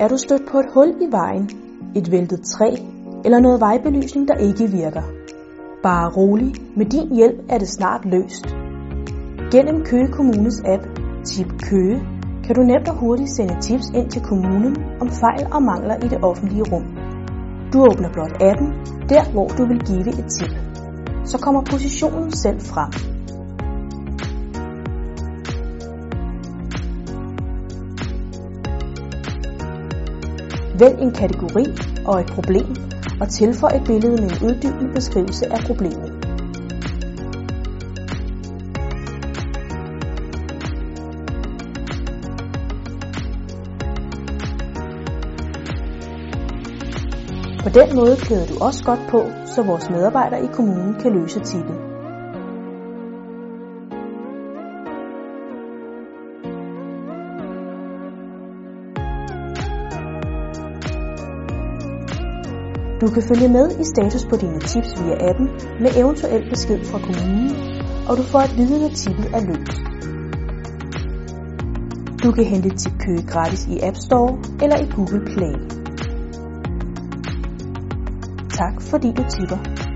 Er du stødt på et hul i vejen, et væltet træ eller noget vejbelysning, der ikke virker? Bare rolig, med din hjælp er det snart løst. Gennem Køge Kommunes app Tip Køge kan du nemt og hurtigt sende tips ind til kommunen om fejl og mangler i det offentlige rum. Du åbner blot appen, der hvor du vil give et tip. Så kommer positionen selv frem. Vælg en kategori og et problem og tilføj et billede med en uddybende beskrivelse af problemet. På den måde klæder du også godt på, så vores medarbejdere i kommunen kan løse tippet. Du kan følge med i status på dine tips via appen med eventuel besked fra kommunen, og du får at vide, når tippet er løst. Du kan hente Tip Køge gratis i App Store eller i Google Play. Tak fordi du tipper.